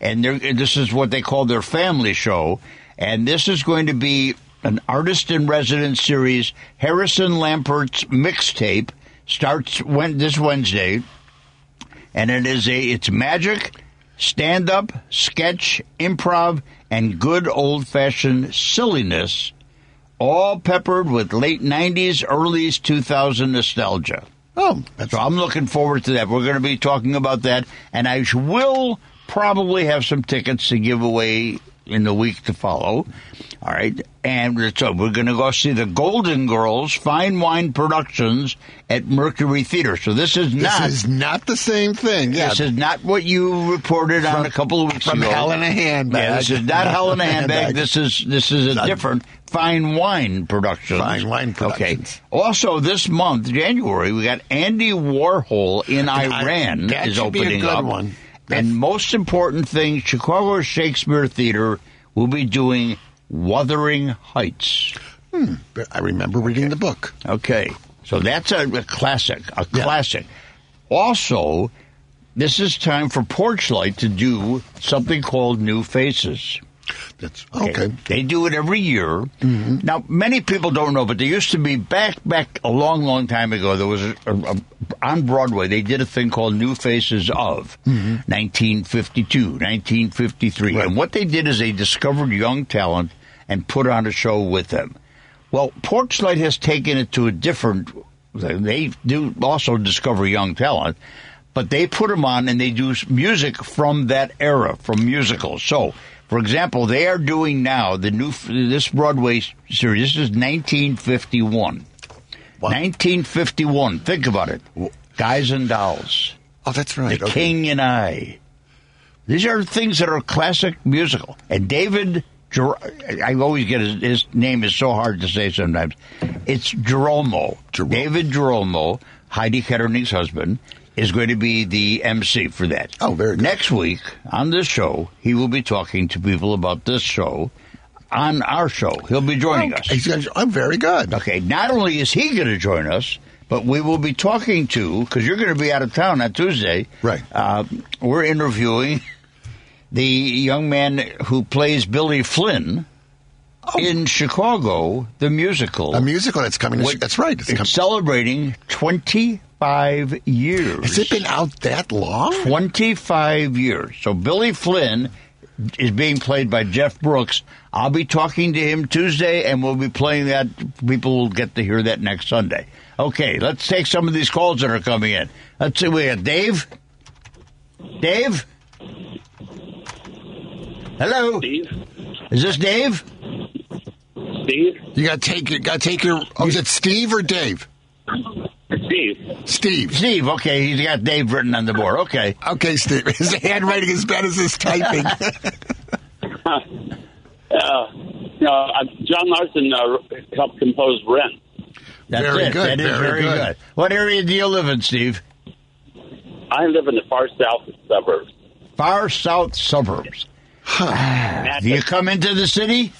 and they're, this is what they call their family show. And this is going to be an artist in residence series. Harrison Lampert's mixtape starts when, this Wednesday and it is a it's magic, stand up, sketch, improv, and good old fashioned silliness, all peppered with late '90s, early 2000 nostalgia. Oh, that's So I'm looking forward to that. We're going to be talking about that, and I will probably have some tickets to give away in the week to follow. All right, and so we're going to go see the Golden Girls Fine Wine Productions at Mercury Theater. So this is not. This is not the same thing. Yeah. this is not what you reported on a couple of weeks from ago. Hell in a Handbag. Yeah, this is not Hell in a Handbag. This is this is a Not- different fine wine production. Fine wine Okay. Also, this month, January, we got Andy Warhol in Iran that is should be a opening good up. one. And most important thing, Chicago Shakespeare Theater will be doing Wuthering Heights. Hmm, I remember reading the book. Okay, so that's a, a classic, a Yeah. classic. Also, this is time for Porchlight to do something called New Faces. That's okay. They do it every year. Mm-hmm. Now, many people don't know, but there used to be back back a long, long time ago. There was a, a, a, on Broadway. They did a thing called New Faces of mm-hmm. 1952, 1953, Right. and what they did is they discovered young talent and put on a show with them. Well, Porchlight has taken it to a different. They do also discover young talent, but they put them on and they do music from that era, from musicals. So, for example, they are doing now the new this Broadway series. This is 1951. 1951. Think about it. Guys and Dolls. Oh, that's The right. okay. King and I. These are things that are classic musical. And David Ger- I always get his, his name is so hard to say sometimes. It's Geromo. David Geromo, Heidi Kettenring's husband, is going to be the MC for that. Oh, very good. Next week on this show, he will be talking to people about this show on our show. He'll be joining us. He's gonna, I'm very good. Okay, not only is he going to join us, but we will be talking to, because you're going to be out of town on Tuesday. Right. Uh, we're interviewing the young man who plays Billy Flynn in Chicago, the musical. A musical that's coming. to- What- that's right. It's It's celebrating 25 years. Has it been out that long? 25 years. So Billy Flynn is being played by Jeff Brooks. I'll be talking to him Tuesday, and we'll be playing that. People will get to hear that next Sunday. Okay, let's take some of these calls that are coming in. Let's see. We got Dave. Dave. Hello. Steve. Is this Dave? Steve. You got to take your. Got to take your. Oh, is it Steve or Dave? Steve. Steve. Steve. Okay, he's got Dave written on the board. Okay. Okay, Steve. His handwriting is bad as his typing. Uh, no, uh, John Larson uh, helped compose Rent. That's Very it. good, That is very very good. good. What area do you live in, Steve? I live in the far south suburbs. Far south suburbs. Do you come into the city?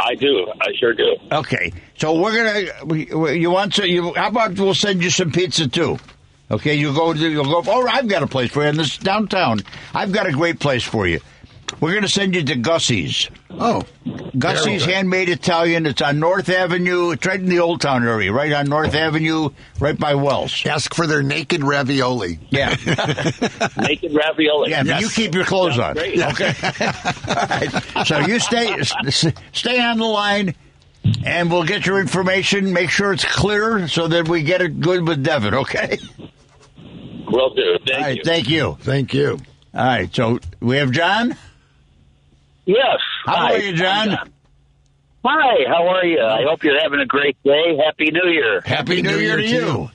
I do. I sure do. Okay, so we're gonna. You want to? You, how about we'll send you some pizza too? Okay, you go. You'll go. Oh, I've got a place for you in this downtown. I've got a great place for you. We're gonna send you to Gussie's. oh, Gussie's. Handmade Italian. It's on North Avenue. It's right in the Old Town area, right on North Avenue, right by Wells. ask for their naked ravioli. Yeah, Naked ravioli. yeah. But Yes. you keep your clothes on. Great. Okay. All right. So you stay stay on the line, and we'll get your information. Make sure it's clear so that we get it good with Devin. Okay. Will do. Thank All right. you. Thank you. Thank you. All right. So we have John. Yes. How Hi. are you, John? Hi. How are you? I hope you're having a great day. Happy New Year. Happy New Year to you.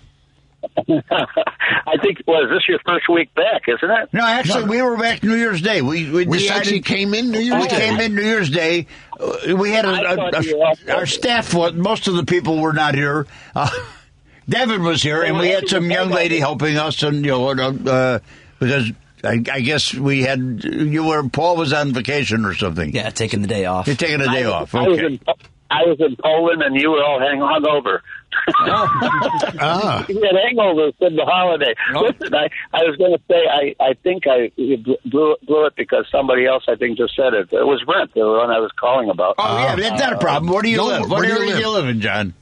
I think was this your first week back, isn't it? No, actually, we were back New Year's Day. We we, We decided- actually came in New Year's We Day. came in New Year's Day. Uh, We had a, I a- thought a- you were off. our staff. was- Most of the people were not here. Uh, Devin was here, and we had some young lady helping us, and you know, uh, because I, I guess we had you were Paul was on vacation or something. Yeah, taking the day off. You're taking a day I, off. I was in I was in Poland, and you were all hang hung over. Ah, You had hangovers in the holiday. Oh. Listen, I, I was going to say I, I think I blew, blew it because somebody else I think just said it. It was Brent, the one I was calling about. Oh yeah, that's not a problem. Where do you no, live? What where do you area do live? live in, John?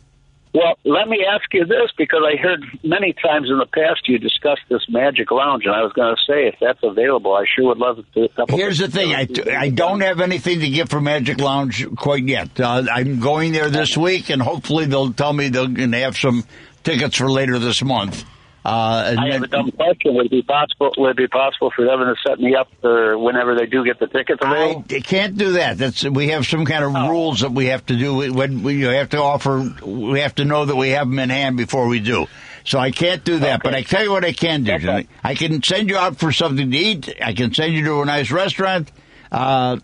Well, let me ask you this because I heard many times in the past you discussed this Magic Lounge, and I was going to say if that's available, I sure would love to. a Here's the thing: I, I don't have anything to get for Magic Lounge quite yet. Uh, I'm going there this week, and hopefully they'll tell me they'll and they have some tickets for later this month. Uh, and I have a dumb question. Would it be possible? Would it be possible for them to set me up for whenever they do get the tickets available? I can't do that. That's we have some kind of rules that we have to do. When we you have to offer, we have to know that we have them in hand before we do. So I can't do that. But I tell you what I can do. Johnny. I can send you out for something to eat. I can send you to a nice restaurant. Uh,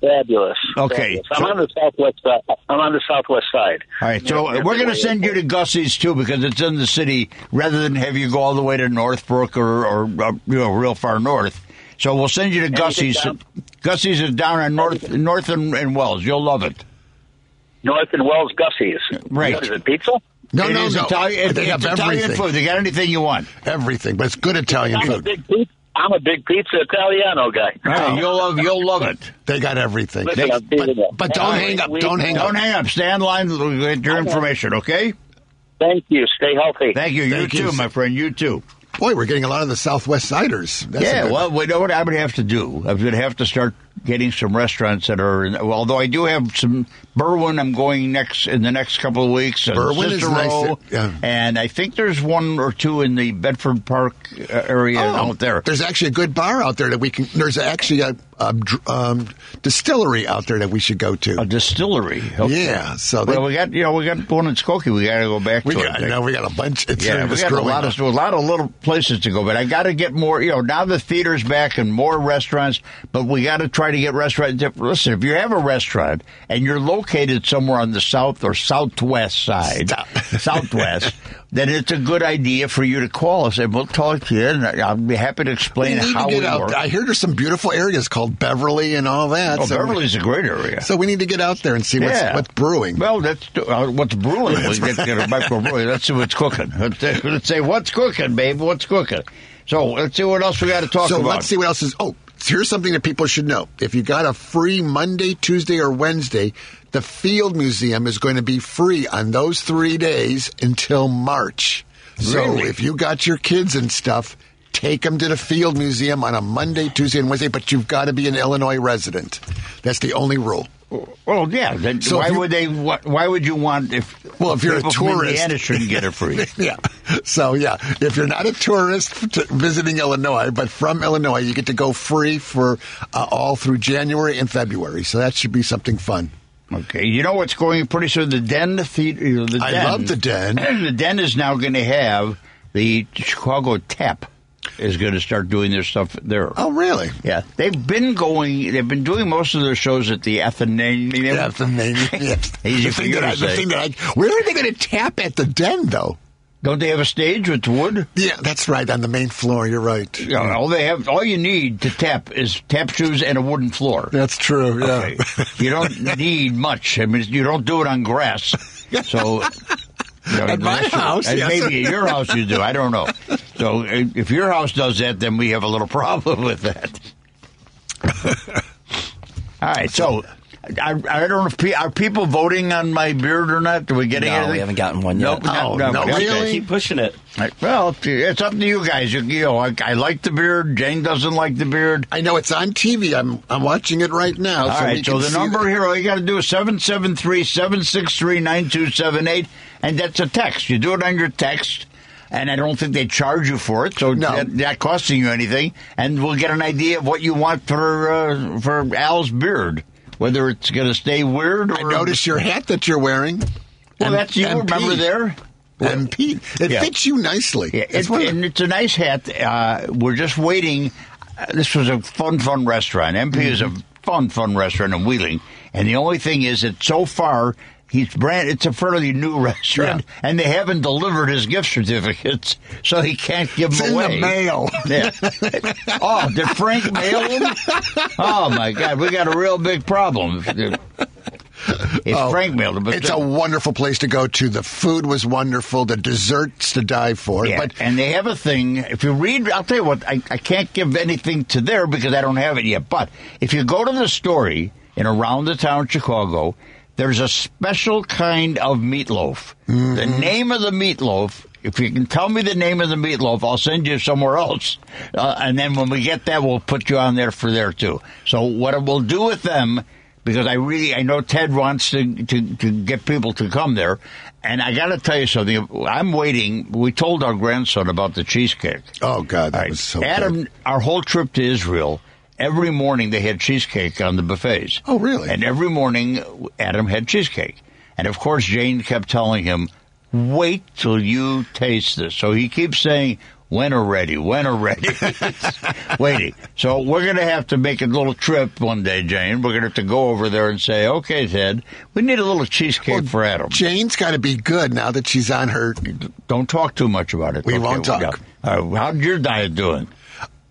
Fabulous. Okay, Fabulous. I'm so- on the southwest. Side. I'm on the southwest side. all right, so Yeah, we're going to send you to Gussie's too because it's in the city, rather than have you go all the way to Northbrook or, or uh, you know real far north. So we'll send you to Gussie's. down- Gussie's is down on North North and, and Wells. You'll love it. North and Wells Gussie's. Right. What is it? Pizza? no, It no, is no. Italian, they it's have Italian everything. food. They got anything you want. Everything, but it's good Italian I'm a food. Big pizza. I'm a big pizza Italiano guy. All right, you'll love you'll love it. They got everything. Listen, I'm but, but don't All hang up. Don't hang up. Don't hang up. Stay on line. Get your information. Okay. Thank you. Stay healthy. Thank you. You you, too, sir. my friend. You too. Boy, we're getting a lot of the Southwest siders. That's yeah. good- Well, we know what I would have to do. I would have to start getting some restaurants that are. In, although I do have some Berwyn. I'm going next in the next couple of weeks. and Berwyn is nice, yeah. And I think there's one or two in the Bedford Park uh, area Oh, out there. There's actually a good bar out there that we can. There's actually a, a um, distillery out there that we should go to. A distillery. Okay. Yeah, so they- we got you know we got one in Skokie. We got to go back we to got, it. no, we got a bunch. It's Yeah, we got a lot up. of a lot of little places to go, but I got to get more. You know, now the theater's back and more restaurants, but we got to try try to get restaurants. Listen, if you have a restaurant and you're located somewhere on the south or southwest side, southwest, then it's a good idea for you to call us and we'll talk to you. And I'll be happy to explain We how to we out. work. I hear there's some beautiful areas called Beverly and all that. Oh, so Beverly's a great area. So we need to get out there and see what's, Yeah. what's brewing. Well, that's uh, what's brewing. We get, get a microbrewery. Let's see what's cooking. Let's, say- let's say what's cooking, babe. What's cooking? So let's see what else we got to talk so about. let's see what else is. Oh, here's something that people should know. If you got a free Monday, Tuesday, or Wednesday, the Field Museum is going to be free on those three days until March. So if you got your kids and stuff, take them to the Field Museum on a Monday, Tuesday, and Wednesday. But you've got to be an Illinois resident. That's the only rule. Well, yeah. Then So why you- would they? Why, would you want if? Well, if you're a tourist- Indiana shouldn't get it free. yeah. So yeah, if you're not a tourist to visiting Illinois, but from Illinois, you get to go free for uh, all through January and February. So that should be something fun. Okay, you know what's going pretty soon? The Den the Theater. The I Den, love the Den. The Den is now going to have the Chicago Tap is going to start doing their stuff there. Oh, really? Yeah, they've been going. They've been doing most of their shows at the Athenaeum. Athenaeum. Easy the for you to I, say. I, where are they going to tap at the Den though? Don't they have a stage with wood? Yeah, that's right on the main floor. You're right. Yeah, all they have, all you need to tap is tap shoes and a wooden floor. That's true. Yeah. Okay. you don't need much. I mean, you don't do it on grass. So, you know, At my unless house, and yes. maybe at your house you do. I don't know. So, if if your house does that, then we have a little problem with that. All right. So, I, I don't know if pe- are people voting on my beard or not. Do we getting No, anything? we haven't gotten one yet. Nope, not- Oh, no, no, okay. really? Keep pushing it. Right. Well, it's up to you guys. You, you know, I, I like the beard. Jane doesn't like the beard. I know it's on TV. I'm I'm watching it right now. All so right, so the number that- here, all you got to do is 773-763-9278, and that's a text. You do it on your text, and I don't think they charge you for it, so No. that, not costing you anything, and we'll get an idea of what you want for uh, for Al's beard, whether it's going to stay weird or... I notice your hat that you're wearing. Well, that's you, remember there? MP. It Yeah. fits you nicely. Yeah, It's it, one of the- and it's a nice hat. Uh, we're just waiting. Uh, this was a fun, fun restaurant. MP is a fun, fun restaurant in Wheeling, and the only thing is that so far he's brand. It's a fairly new restaurant, and they haven't delivered his gift certificates, so he can't give It's them in away. the mail. Yeah. oh, did Frank mail them? Oh my God, we got a real big problem. If Oh, Frank mailed them, but It's a wonderful place to go to. The food was wonderful. The desserts to die for. Yeah, But and they have a thing. If you read, I'll tell you what, I, I can't give anything to there because I don't have it yet. But if you go to the story in around the town Chicago, there's a special kind of meatloaf. The name of the meatloaf. If you can tell me the name of the meatloaf, I'll send you somewhere else. Uh, and then when we get that, we'll put you on there for there too. So what we'll do with them because I really I know Ted wants to, to, to get people to come there, and I got to tell you something. I'm waiting. We told our grandson about the cheesecake. oh god, that right. was so Adam, good. our whole trip to Israel, every morning they had cheesecake on the buffets. Oh, really? And every morning Adam had cheesecake, and of course Jane kept telling him, "Wait till you taste this." So he keeps saying. When are ready? When are ready? Waiting. So we're going to have to make a little trip one day, Jane. We're going to have to go over there and say, "Okay, Ted, we need a little cheesecake for Adam." Jane's got to be good now that she's on her. Don't talk too much about it. We okay? won't talk. All right, how's your diet doing?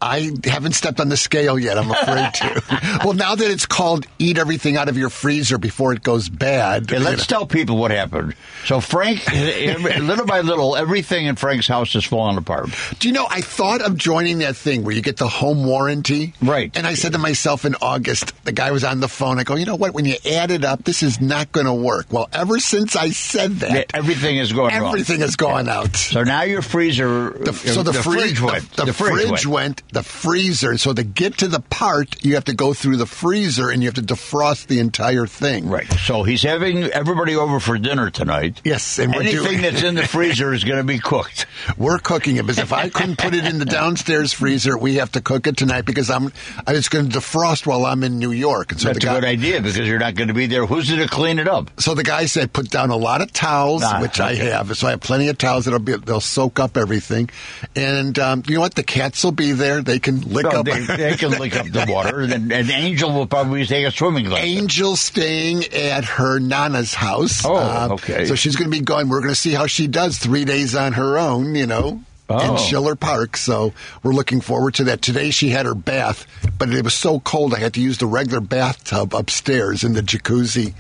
I haven't stepped on the scale yet. I'm afraid to. well, now that it's called "eat everything out of your freezer before it goes bad." Let's tell people what happened. So Frank, little by little, everything in Frank's house is falling apart. Do you know, I thought of joining that thing where you get the home warranty. Right. And I said to myself in August, the guy was on the phone. I go, you know what? When you add it up, this is not going to work. Well, ever since I said that, Everything is going wrong. everything has gone out. So now your freezer, The, so the, free- fridge went. The, the fridge, went. The freezer. So to get to the part, you have to go through the freezer and you have to defrost the entire thing. Right. So he's having everybody over for dinner tonight. Yes, and Anything doing- that's in the freezer is going to be cooked. We're cooking it because if I couldn't put it in the downstairs freezer, we have to cook it tonight because I'm. I was going to defrost while I'm in New York. And so That's the a good idea because you're not going to be there. Who's going to clean it up? So the guy said, put down a lot of towels, Ah, which I have. So I have plenty of towels that'll be they'll soak up everything. And um, you know what? The cats will be there. They can lick No, up. they, they can lick up the water, and, and Angel will probably take a swimming lesson. Angel staying at her nana's house. Oh, um, okay. So she's going to be going. We're going to see how she does three days on her own. You know. In Oh. Schiller Park, so we're looking forward to that. Today she had her bath, but it was so cold I had to use the regular bathtub upstairs in the jacuzzi.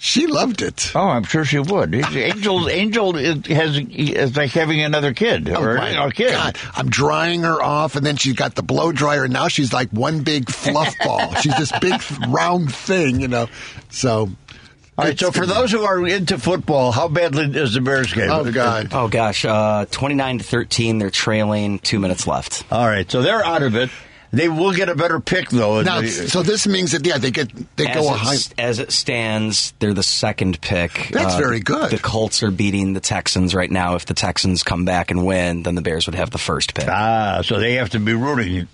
She loved it. Oh, I'm sure she would. Angel, Angel is- has is like having another kid Oh, or my a kid. God. I'm drying her off, and then she's got the blow dryer. And now she's like one big fluff ball. she's this big round thing, you know. So, All right. So for those who are into football, how badly is the Bears game? oh god, Oh gosh, uh, twenty nine to thirteen. They're trailing. Two minutes left. All right. So they're out of it. They will get a better pick though. now so this means that yeah, they get they go a high. as it stands, they're the second pick. That's Uh, very good. The Colts are beating the Texans right now. If the Texans come back and win, then the Bears would have the first pick. ah, so they have to be rooting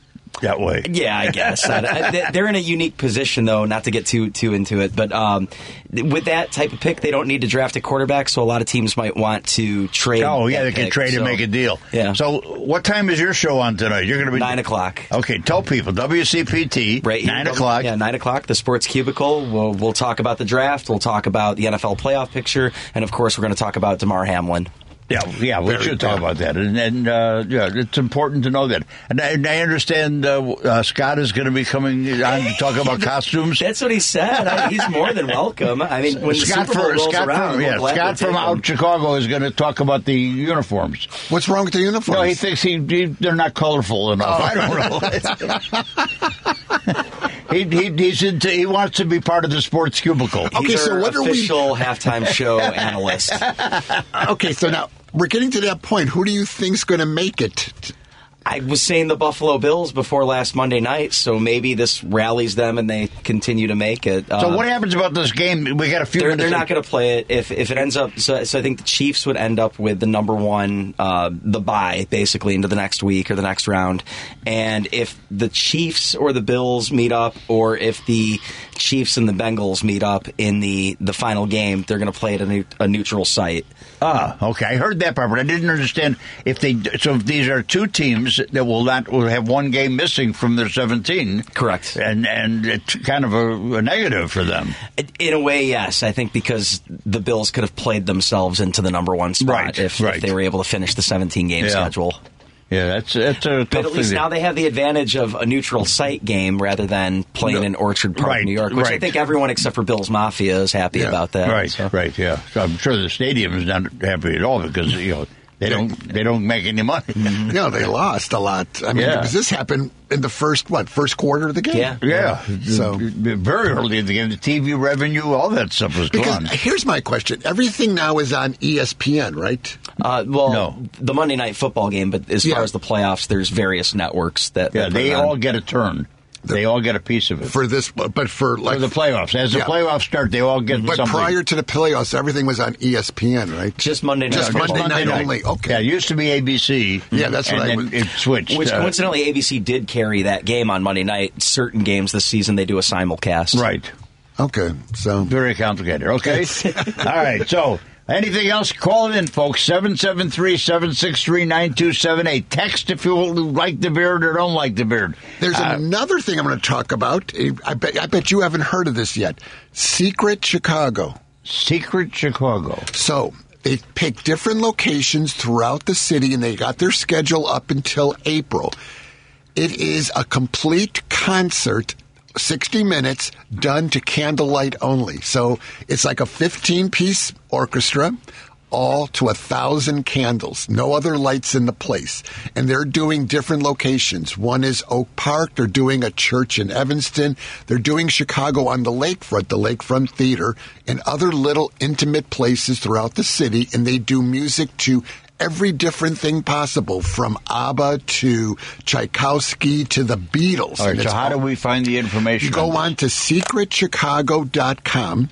that way. Yeah, I guess I- I- they- they're in a unique position, though. Not to get too too into it, but um, with that type of pick, they don't need to draft a quarterback. So a lot of teams might want to trade. Oh yeah, they can trade so- and make a deal. Yeah. So what time is your show on tonight? You're going to be Nine o'clock. Okay, tell people WCPT Right, here, nine o'clock. Yeah, nine o'clock. The Sports Cubicle. We'll we'll talk about the draft. We'll talk about the NFL playoff picture, and of course, we're going to talk about Damar Hamlin. Yeah, yeah, we Very should talk good. about that, and, and uh, yeah, it's important to know that. And I, and I understand uh, uh, Scott is going to be coming on to talk about costumes. That's what he said. I, he's more than welcome. I mean, when Scott the Super Bowl from rolls Scott around, from we'll yeah, Scott from out him. Chicago is going to talk about the uniforms. What's wrong with the uniforms? No, he thinks he, he they're not colorful enough. I don't know. he, he he's into, he wants to be part of the sports cubicle. Okay, He's so our what are we- official halftime show analyst? okay, so now we're getting to that point. Who do you think's going to make it? I was saying the Buffalo Bills before last Monday night, so maybe this rallies them and they continue to make it. So Uh, what happens about this game? We got a few. They're, they're not going to play it if if it ends up. So, so I think the Chiefs would end up with the number one, uh, the bye basically into the next week or the next round. And if the Chiefs or the Bills meet up, or if the Chiefs and the Bengals meet up in the the final game, they're going to play at a, new, a neutral site. Ah, okay. I heard that part, but I didn't understand if they. So if these are two teams that will not will have one game missing from their seventeen. Correct. And and it's kind of a, a negative for them. In a way, yes. I think because the Bills could have played themselves into the number one spot Right, if, right. if they were able to finish the 17 game Yeah. schedule. Yeah, that's that's a But at least now they have the advantage of a neutral site game rather than playing No. in Orchard Park, Right, New York, which I think everyone except for Bills Mafia is happy Yeah, about that. Right, so. right, yeah. So I'm sure the stadium is not happy at all because you know they don't they don't make any money. You know, they lost a lot. I mean, Yeah. because this happened in the first what first quarter of the game. Yeah. Yeah, So- very early in the game, the TV revenue, all that stuff was Because gone. here's my question: Everything now is on ESPN, right? Uh, well, No. the Monday night football game, but as Yeah. far as the playoffs, there's various networks that. Yeah, that put they on. all get a turn. They all get a piece of it For this, but for like for the playoffs. As the Yeah. playoffs start, they all get But something. prior to the playoffs, everything was on ESPN, right? just Monday night. Just football. Monday night only. Okay. Yeah, it used to be ABC. Yeah, that's and what I then would- it switched. Which uh, coincidentally, ABC did carry that game on Monday night. Certain games this season, they do a simulcast. right. Okay, so Very complicated. Okay. all right. So. Anything else? Call it in, folks. 773-763-9278. Text if you like the beard or don't like the beard. there's Uh, another thing I'm going to talk about. I bet I bet you haven't heard of this yet. Secret Chicago. Secret Chicago. So they pick different locations throughout the city, and they got their schedule up until April. It is a complete concert, 60 minutes, done to candlelight only. So it's like a 15 piece orchestra. All to a thousand candles, no other lights in the place. And they're doing different locations. One is Oak Park. They're doing a church in Evanston. They're doing Chicago on the lakefront, the Lakefront Theater, and other little intimate places throughout the city. And they do music to every different thing possible, from ABBA to Tchaikovsky to the Beatles. All right. So how do we find the information? you go this? on to secretchicago.com.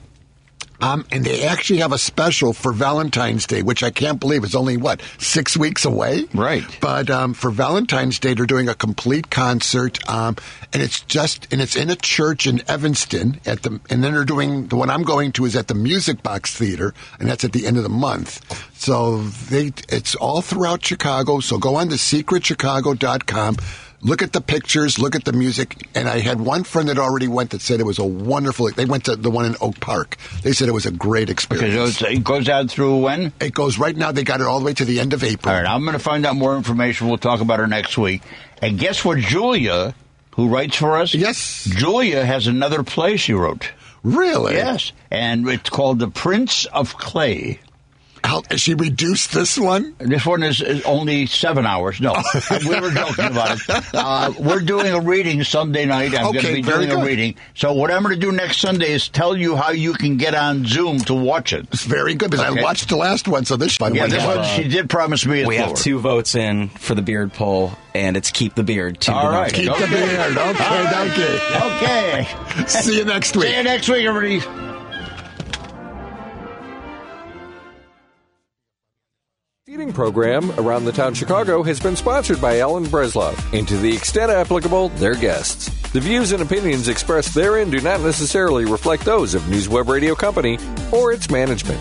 Um, and they actually have a special for Valentine's Day, which I can't believe is only what six weeks away. Right. But um, for Valentine's Day, they're doing a complete concert, um, and it's just and it's in a church in Evanston at the, and then they're doing the one I'm going to is at the Music Box Theater, and that's at the end of the month. So they it's all throughout Chicago. So go on to secretchicago.com Look at the pictures, look at the music. And I had one friend that already went that said it was a wonderful. They went to the one in Oak Park. They said it was a great experience. Okay, so it goes out through when? It goes right now. They got it all the way to the end of April. All right, I'm going to find out more information. We'll talk about her next week. And guess what, Julia, who writes for us? Yes. Julia has another play she wrote. Really? Yes, and it's called The Prince of Clay. How, she reduced this one? This one is, is only seven hours. No, we were joking about it. Uh, we're doing a reading Sunday night. I'm going Okay, to be very doing a good. reading. So what I'm going to do next Sunday is tell you how you can get on Zoom to watch it. It's very good because Okay. I watched the last one, so this one. Yeah, went this one she did promise me. We it's have two votes in for the beard poll, and it's keep the beard. Two All to right. nothing. Keep the beard. Okay, okay. Okay. See you next week. See you next week, everybody. Seating program around the town Chicago has been sponsored by Alan Bresloff, and to the extent applicable, their guests. The views and opinions expressed therein do not necessarily reflect those of Newsweb Radio Company or its management.